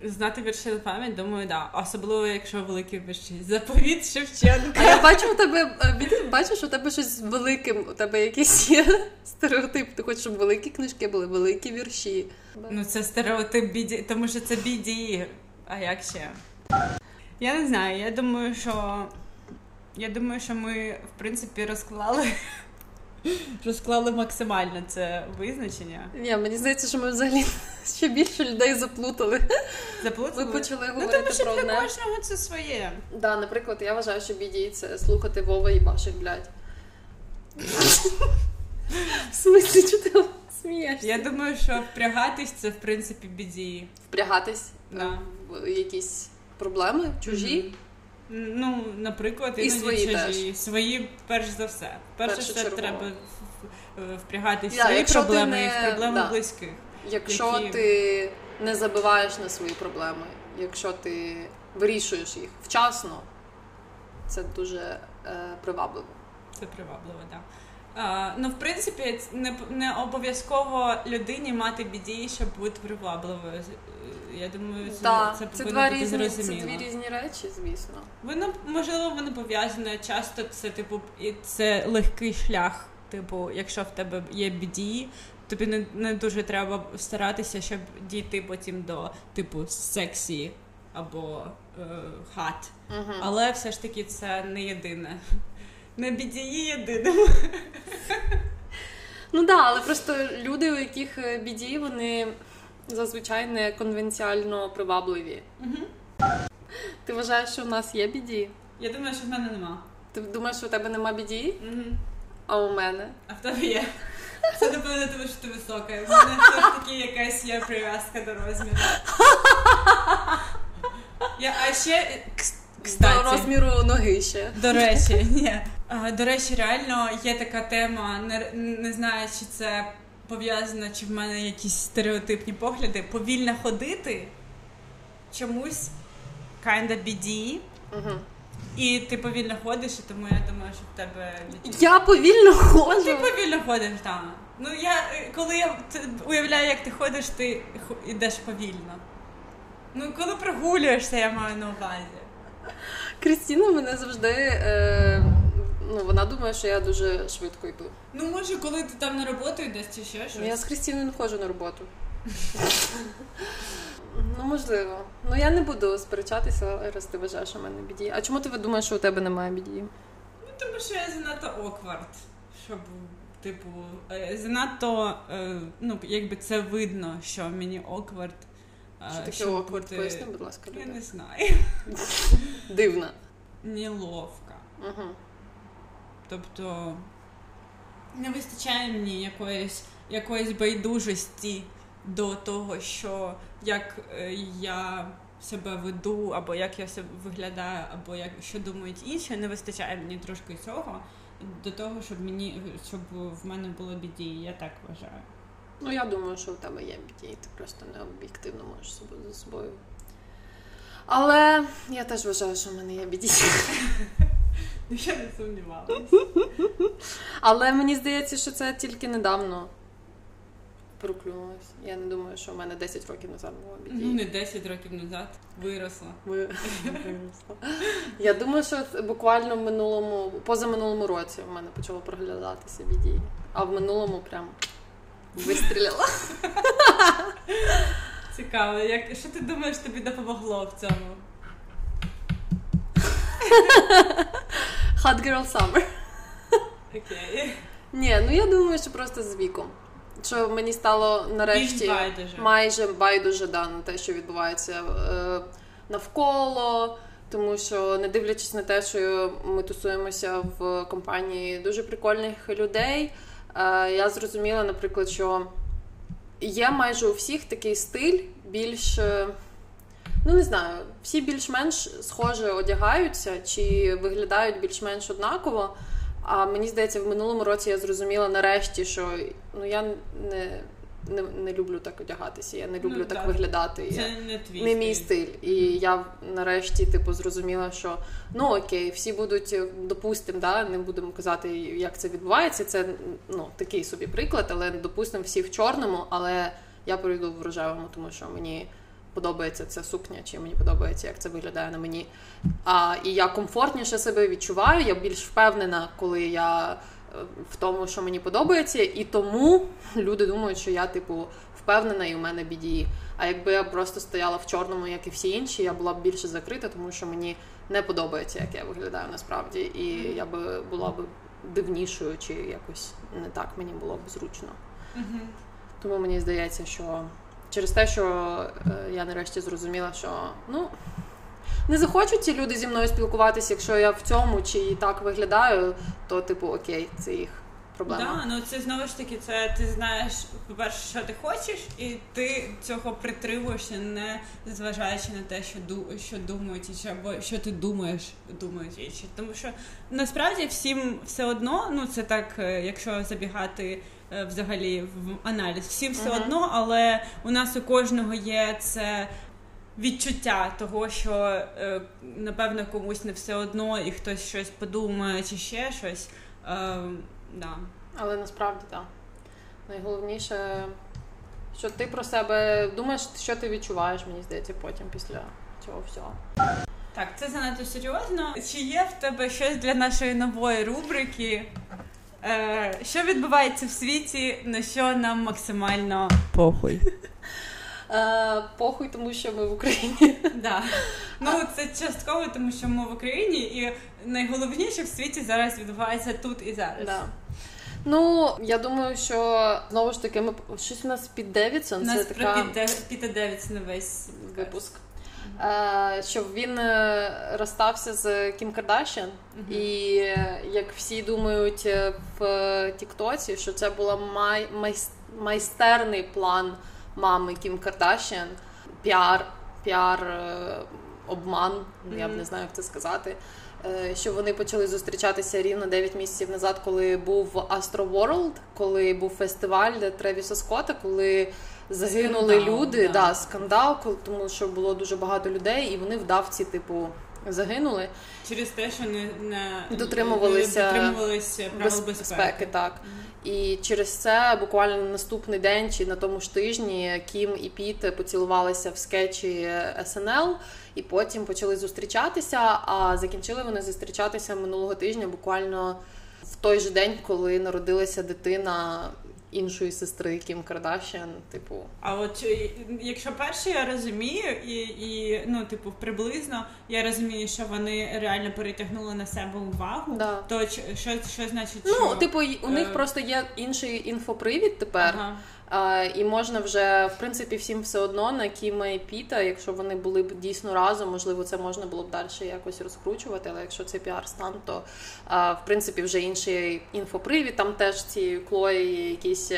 Знати вірші на пам'ять, думаю, да. Особливо, якщо великі вірші. Заповіт А Шевченка. я бачу у тебе е, Біді, бачиш, у тебе щось з великим, у тебе якийсь є стереотип. Ти хочеш, щоб великі книжки були, великі вірші. Ну, це стереотип біді, тому що це біді. А як ще? Я не знаю, я думаю, що. Я думаю, що ми, в принципі, розклали. Розклали максимально це визначення. Ні, мені здається, що ми взагалі ще більше людей заплутали. Заплутали? Ми почали Ну, говорити тому що про для кожного це своє. Да, наприклад, я вважаю, що біді це слухати Вова і Башик, блядь. В смислі, чого ти смієшся? Я думаю, що впрягатись це, в принципі, біді. Впрягатись Да. в якісь проблеми чужі. Ну, наприклад, І іноді свої чужі. Свої, перш за все. Перше все Першочергово. треба впрягати в- свої проблеми не- і в проблеми да. близьких. Якщо Які? ти не забиваєш на свої проблеми, якщо ти вирішуєш їх вчасно, це дуже е, привабливо. Це привабливо, так. Да. А, ну, в принципі, не, не обов'язково людині мати біді, щоб бути привабливою. Я думаю, це, Так, це, це, повинно два бути різні, це дві різні речі, звісно. Воно можливо воно пов'язане. Часто це типу і це легкий шлях. Типу, якщо в тебе є біді, тобі не, не дуже треба старатися, щоб дійти потім до типу сексі або е, хат. Угу. Але все ж таки це не єдине. Не біді є єдиним. Ну так, да, але просто люди, у яких е, біді, вони зазвичай не конвенціально привабливі. Ти вважаєш, що в нас є біді? Я думаю, що в мене нема. Ти думаєш, що у тебе нема біді, Угу. а у мене? А в тебе є. Це напевно тому, що ти висока. В мене все ж таки якась є прив'язка до розміру. Я, а ще, е, До розміру ноги ще. до речі, ні. А, До речі, реально є така тема, не, не знаю, чи це пов'язано, чи в мене якісь стереотипні погляди. Повільно ходити чомусь kinda Угу. і ти повільно ходиш, і тому я думаю, що в тебе. Я повільно ходжу. Ти повільно ходиш там. Ну я е, коли я уявляю, як ти ходиш, ти йдеш повільно. Ну, коли прогулюєшся, я маю на увазі. Крістіна мене завжди. Е, ну, вона думає, що я дуже швидко йду. Ну, може, коли ти там на роботу йдеш чи ще щось. Ну, Я з Крістіною не ходжу на роботу. Ну, можливо. Ну я не буду сперечатися, раз ти вважаєш, що в мене біді. А чому ти думаєш, що у тебе немає біді? Ну, тому що я занадто оквард, щоб, типу, е, занадто, е, ну, якби це видно, що мені оквард. е, Що таке awkward? бути- Поясни, будь ласка, Я людям. не знаю. Дивна. Неловко. Угу. Тобто не вистачає мені якоїсь, якоїсь байдужості до того, що як е, я себе веду, або як я себе виглядаю, або як що думають інші. Не вистачає мені трошки цього до того, щоб мені щоб в мене було біді. Я так вважаю. Ну, я думаю, що у тебе є біді, і ти просто не об'єктивно можеш собою за собою. Але я теж вважаю, що в мене є біді. Ну, Я не сумнівалася. Але мені здається, що це тільки недавно проклюнулось. Я не думаю, що в мене 10 років назад було біді. Ну, не 10 років назад виросла. Ви- Я думаю, що буквально в минулому, позаминулому році в мене почало проглядатися біді. А в минулому прям вистріляла. Цікаво, як що ти думаєш, тобі допомогло в цьому? Hot Girl Summer. Окей. Ні, ну я думаю, що просто з віком. Що мені стало нарешті байдуже. майже байдуже да, на те, що відбувається е, навколо. Тому що, не дивлячись на те, що ми тусуємося в компанії дуже прикольних людей, е, я зрозуміла, наприклад, що є майже у всіх такий стиль більш. Ну, не знаю, всі більш-менш схоже одягаються чи виглядають більш-менш однаково. А мені здається, в минулому році я зрозуміла нарешті, що ну я не, не, не люблю так одягатися, я не люблю Ну, так так. виглядати. Я- не твій не мій стиль. І я нарешті типу зрозуміла, що ну окей, всі будуть, допустим, да, не будемо казати, як це відбувається. Це ну такий собі приклад, але допустимо, всі в чорному, але я прийду в рожевому, тому що мені. Подобається ця сукня, чи мені подобається, як це виглядає на мені. А, і я комфортніше себе відчуваю, я більш впевнена, коли я е, в тому, що мені подобається, і тому люди думають, що я, типу, впевнена і у мене BDE. А якби я просто стояла в чорному, як і всі інші, я була б більше закрита, тому що мені не подобається, як я виглядаю насправді, і я би була б дивнішою, чи якось не так мені було б зручно. Тому мені здається, що через те, що е, я нарешті зрозуміла, що ну. Не захочуть ці люди зі мною спілкуватися, якщо я в цьому чи і так виглядаю, то типу окей, це їх проблема. Да, ну це знову ж таки, це ти знаєш, по-перше, що ти хочеш, і ти цього притримуєшся, не зважаючи на те, що ду, що думають інші, або що ти думаєш, думають інші. Тому що насправді всім все одно, ну це так, е, якщо забігати взагалі в аналіз, всім все Мгм. одно, але у нас у кожного є це. Відчуття того, що е, напевно комусь не все одно, і хтось щось подумає, чи ще щось. Е, да. Але насправді так. Найголовніше, що ти про себе думаєш, що ти відчуваєш, мені здається, потім після цього всього. Так, це занадто серйозно. Чи є в тебе щось для нашої нової рубрики? Е, що відбувається в світі, на що нам максимально похуй? Е, похуй, тому що ми в Україні. Да. Ну, це частково, тому що ми в Україні, і найголовніше в світі зараз відбувається тут і зараз. Да. Ну, я думаю, що знову ж таки, ми щось у нас Піт Девідсон, У це нас така про Піта, Піта Девідсона весь випуск. Е, що він е, розстався з Кім Кардашян, і е, як всі думають е, в Тіктоці, що це був май, майс- майстерний план мами Кім Кардашян, піар, піар обман, я б не знаю, як це сказати. Що вони почали зустрічатися рівно 9 місяців назад, коли був Astroworld, коли був фестиваль Тревіса Скотта, коли загинули Скандал, люди, да. да, скандал, тому що було дуже багато людей, і вони в давці, типу, загинули. Через те, що не, не Дотримувалися дотримувалися правил Без- безпеки. так. І через це буквально на наступний день чи на тому ж тижні Кім і Піт поцілувалися в скетчі СНЛ, і потім почали зустрічатися. А закінчили вони зустрічатися минулого тижня, буквально в той же день, коли народилася дитина іншої сестри Кім Кардашян. Типу, А от е, якщо перше я розумію, і, і ну, типу, приблизно я розумію, що вони реально перетягнули на себе увагу, Да. то що, що значить, ну що... типу, у них е, просто є інший інфопривід тепер. Ага. І можна вже, в принципі, всім все одно на Кіма і Піта, якщо вони були б дійсно разом, можливо, це можна було б далі якось розкручувати, але якщо це піар stunt, то в принципі вже інший інфопривід, там теж ці Клої якісь.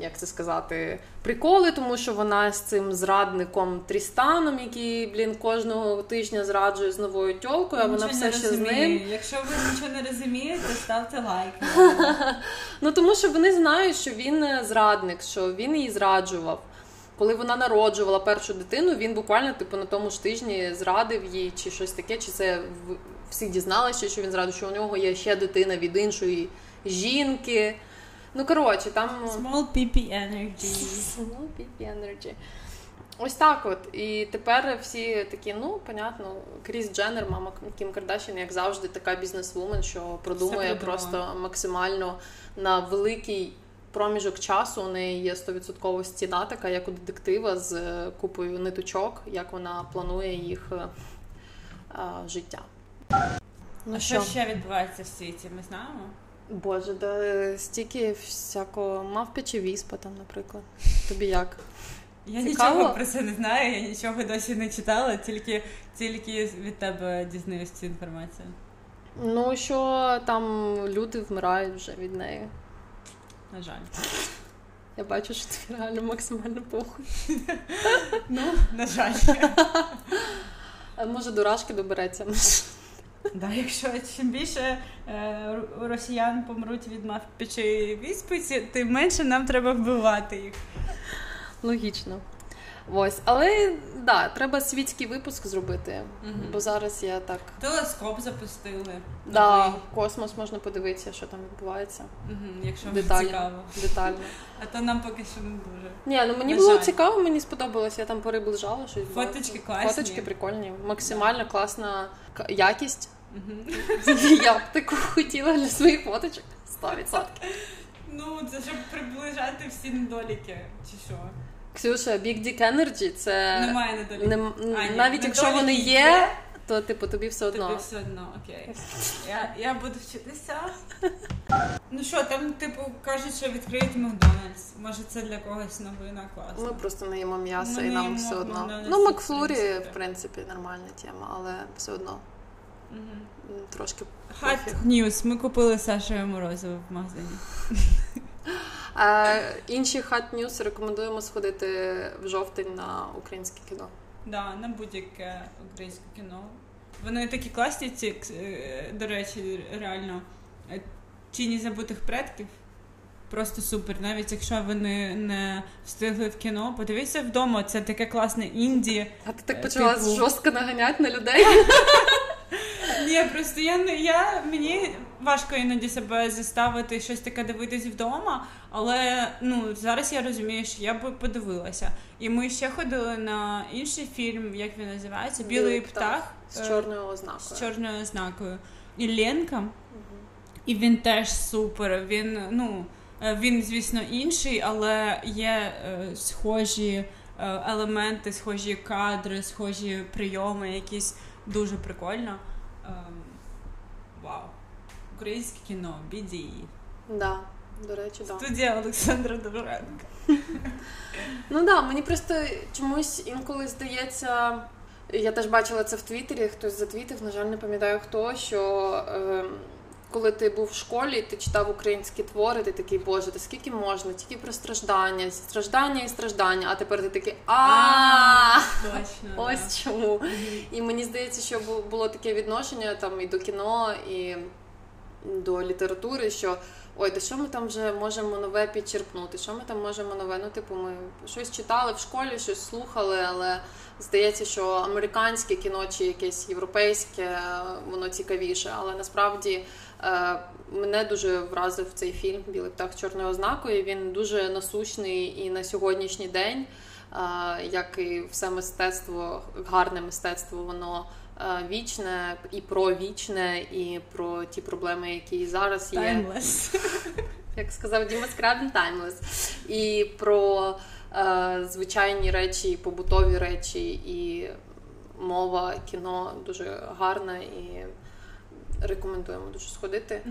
Як це сказати, приколи, тому що вона з цим зрадником Трістаном, який, блін, кожного тижня зраджує з новою тьолкою, а вона все ще з ним. Якщо ви нічого не розумієте, ставте лайк. Ну тому що вони знають, що він е, зрадник, що він її зраджував. Коли вона народжувала першу дитину, він буквально типу на тому ж тижні зрадив їй, чи щось таке, чи це всі дізналися, що він зрадив, що у нього є ще дитина від іншої жінки. Ну коротше, там Small PP energy. Ну, Big Energy. Ось так от. І тепер всі такі, ну, понятно, Кріс Дженнер, мама Кім Кардашян, як завжди, така бізнесвумен, що продумує просто максимально на великий проміжок часу. У неї є 100% стіна, така, як у детектива, з е, купою ниточок, як вона планує їх е, а, життя. Ну А що ще відбувається в світі? Ми знаємо? Боже, да стільки всякого мавпячі віспа там, наприклад. Тобі як? Я Цікаво? нічого про це не знаю, я нічого досі не читала, тільки, тільки від тебе дізнаюсь цю інформацію. Ну, що там люди вмирають вже від неї. На жаль. Я бачу, що тобі реально максимально похуй. Ну, на жаль. Може, дурашки добереться. Да, якщо чим більше е, росіян помруть від мавпічої віспиці, тим менше нам треба вбивати їх. Логічно. Ось, але да, треба світський випуск зробити, Мгм. бо зараз я так. Телескоп запустили. Да, Новий. космос можна подивитися, що там відбувається. Мгм, якщо Детально. цікаво. Детально. А то нам поки що не дуже. Ні, ну мені На було жаль. цікаво, мені сподобалось, я там приближала щось. Фоточки класні. Фоточки прикольні, максимально класна к- якість. Мгм. Я б таку хотіла для своїх фоточок. 100%. Ну, це щоб приближати всі недоліки, чи що? Ксюша, Big Dick Energy це Немає недоліків. нем- А, ні, навіть якщо вони є, то типу тобі все одно. Тобі все одно, окей. Я, я буду вчитися. Ну що, там, типу, кажуть, що відкриють Макдональдс. Може, це для когось новина класна. Ми просто не їмо м'ясо Ми і нам все одно. Макдональдс, Ну, Макфлурі, в принципі, нормальна тема, але все одно м, трошки. Hot пофіг. News. Ми купили Сашою морозиво в магазині. Інші hot news рекомендуємо сходити в жовтень на українське кіно. Да, на будь-яке українське кіно. Вони такі класні, ці, е, до речі, реально. Е, Тіні забутих предків. Просто супер. Навіть якщо ви не, не встигли в кіно, подивіться вдома, це таке класне інді. А ти так Е, почала типу- жорстко наганяти на людей. Ні, просто я не я мені важко іноді себе заставити щось таке дивитись вдома, але ну зараз я розумію, що я б подивилася. І ми ще ходили на інший фільм, як він називається? Білий птах з е, чорною ознакою. з чорною ознакою. І Ленка. І він теж супер. Він, ну, е, він, звісно, інший, але є е, схожі е, елементи, схожі кадри, схожі прийоми, якісь дуже прикольно. Ем, вау. Українське кіно, BDE. Да, до речі, да. Студія Олександра Добренка. Ну да, мені просто чомусь інколи здається. Я теж бачила це в Твіттері, хтось затвітив, на жаль, не пам'ятаю хто, що е, коли ти був в школі, ти читав українські твори, ти такий, боже, та скільки можна, тільки про страждання, страждання і страждання, а тепер ти такий а Точно. Ось чому. І мені здається, що було таке відношення там і до кіно, і до літератури, що ой, де що ми там вже можемо нове підчерпнути? Що ми там можемо нове? Ну, типу, ми щось читали в школі, щось слухали, але здається, що американське кіно чи якесь європейське, воно цікавіше. Але насправді мене дуже вразив цей фільм Білий птах з чорною ознакою. Він дуже насущний і на сьогоднішній день. Е, як і все мистецтво, гарне мистецтво, воно е, вічне і про вічне, і про ті проблеми, які зараз є. Timeless. Як сказав Діма Скрабін, timeless. І про е, звичайні речі, і побутові речі, і мова, кіно дуже гарне і рекомендуємо дуже сходити.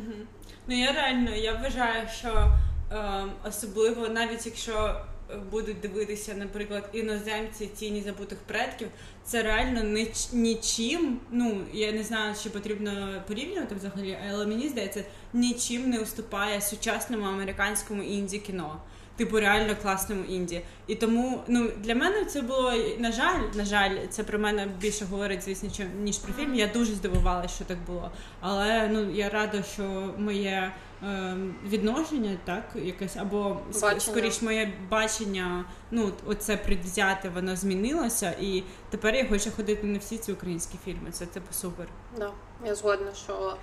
Ну я реально я вважаю, що е, особливо навіть якщо е, будуть дивитися, наприклад, іноземці тіні забутих предків, це реально ніч, нічим. Ну я не знаю, чи потрібно порівнювати взагалі, але мені здається, нічим не уступає сучасному американському інді кіно. Типу реально класному інді. І тому ну для мене це було на жаль, на жаль, це про мене більше говорить, звісно, ніж про фільм. Я дуже здивувалася, що так було. Але ну я рада, що моє е, відношення, так, якесь або Бачення. скоріш моє бачення, ну оце предвзяте, воно змінилося, і тепер я хочу ходити на всі ці українські фільми. Це типу супер. Да, я згодна, що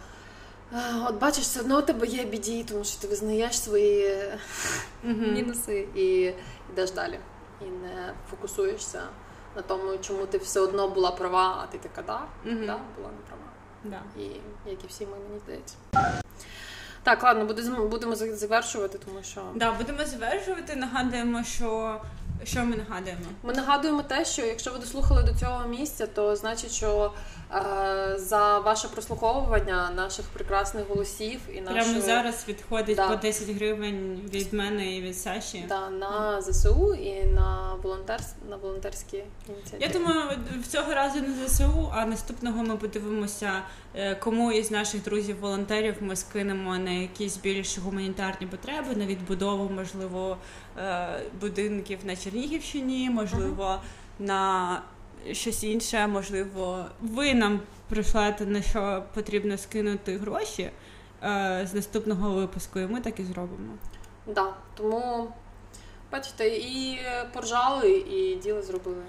от бачиш, все одно у тебе є біді, тому що ти визнаєш свої мінуси і йдеш далі. І не фокусуєшся на тому, чому ти все одно була права, а ти така, да, да, була не права. Да. І як і всі ми, мені здається. Так, ладно, будемо, будемо завершувати, тому що Да, будемо завершувати. Нагадуємо, що що ми нагадуємо. ми нагадуємо те, що якщо ви дослухали до цього місця, то значить, що е, за ваше прослуховування наших прекрасних голосів і нашої... Прямо зараз відходить Да. по 10 гривень від мене і від Саші. Да, на ЗСУ і на волонтерс... на волонтерські ініціативи. Я думаю, в цього разу не ЗСУ, а наступного ми подивимося, е, кому із наших друзів-волонтерів ми скинемо на якісь більш гуманітарні потреби, на відбудову, можливо, е, будинків на Чернігівщині, можливо, на щось інше, можливо, ви нам прийшлете на що потрібно скинути гроші е, з наступного випуску, і ми так і зробимо. Да, тому бачите, і поржали, і діло зробили.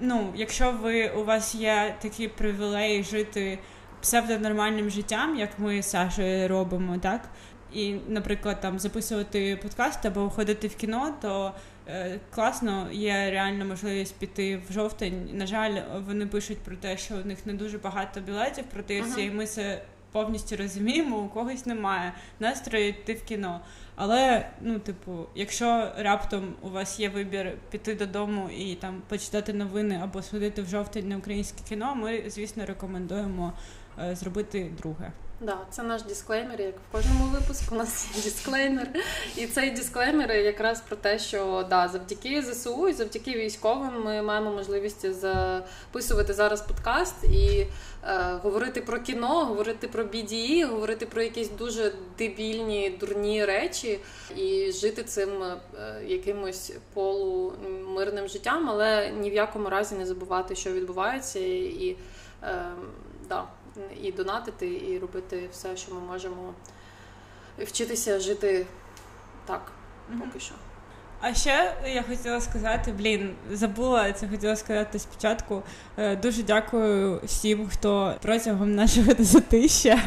Ну, якщо ви у вас є такі привілеї жити псевдонормальним життям, як ми з Сашою робимо, так? І, наприклад, там записувати подкаст або ходити в кіно, то е, класно, є реальна можливість піти в жовтень. На жаль, вони пишуть про те, що у них не дуже багато білетів продаються, Ага. і ми це повністю розуміємо, у когось немає настрою йти в кіно. Але, ну, типу, якщо раптом у вас є вибір піти додому і там почитати новини або сходити в жовтень на українське кіно, ми, звісно, рекомендуємо е, зробити друге. Да, це наш дисклеймер, як в кожному випуску у нас є дисклеймер. І цей дисклеймер якраз про те, що да, завдяки ЗСУ і завдяки військовим ми маємо можливість записувати зараз подкаст і е, говорити про кіно, говорити про BDE, говорити про якісь дуже дебільні, дурні речі і жити цим е, якимось полумирним життям, але ні в якому разі не забувати, що відбувається, і, е, да, і донатити, і робити все, що ми можемо вчитися жити так, поки що. А ще я хотіла сказати, блін, забула це хотіла сказати спочатку. Е, Дуже дякую всім, хто протягом нашого затища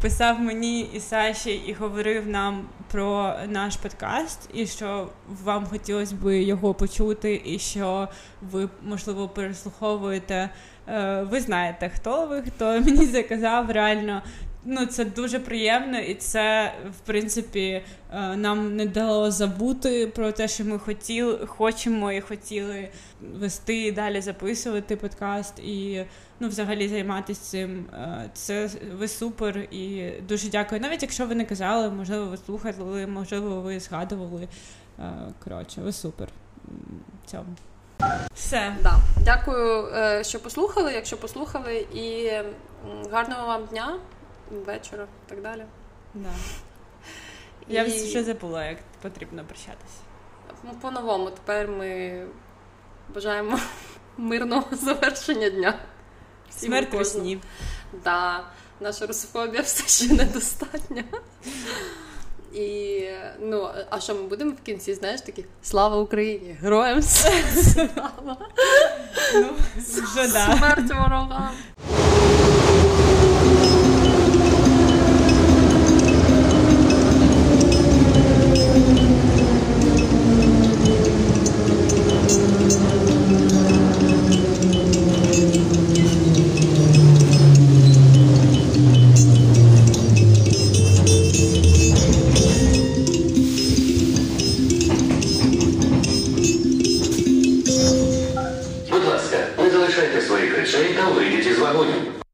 писав мені і Саші і говорив нам про наш подкаст, і що вам хотілося б його почути, і що ви, можливо, переслуховуєте. Е, Ви знаєте, хто ви, хто мені заказав реально. Ну, це дуже приємно, і це, в принципі, е, нам не дало забути про те, що ми хотіли, хочемо і хотіли вести і далі записувати подкаст і ну, взагалі займатися цим. Е, Це ви супер і дуже дякую. Навіть якщо ви не казали, можливо, ви слухали, можливо, ви згадували. Е, Коротше, ви супер. Цьому. Все. Да. Дякую, що послухали. Якщо послухали, і гарного вам дня, вечора і так далі. Да. Я І- вже забула, як потрібно прощатися. Ну, по-новому, тепер ми бажаємо мирного завершення дня. Смерть і у сні. Да, наша русофобія все ще недостатня. І ну, а що ми будемо в кінці? Знаєш такі слава Україні! Героям слава! Ну, вже да. Смерть ворогам!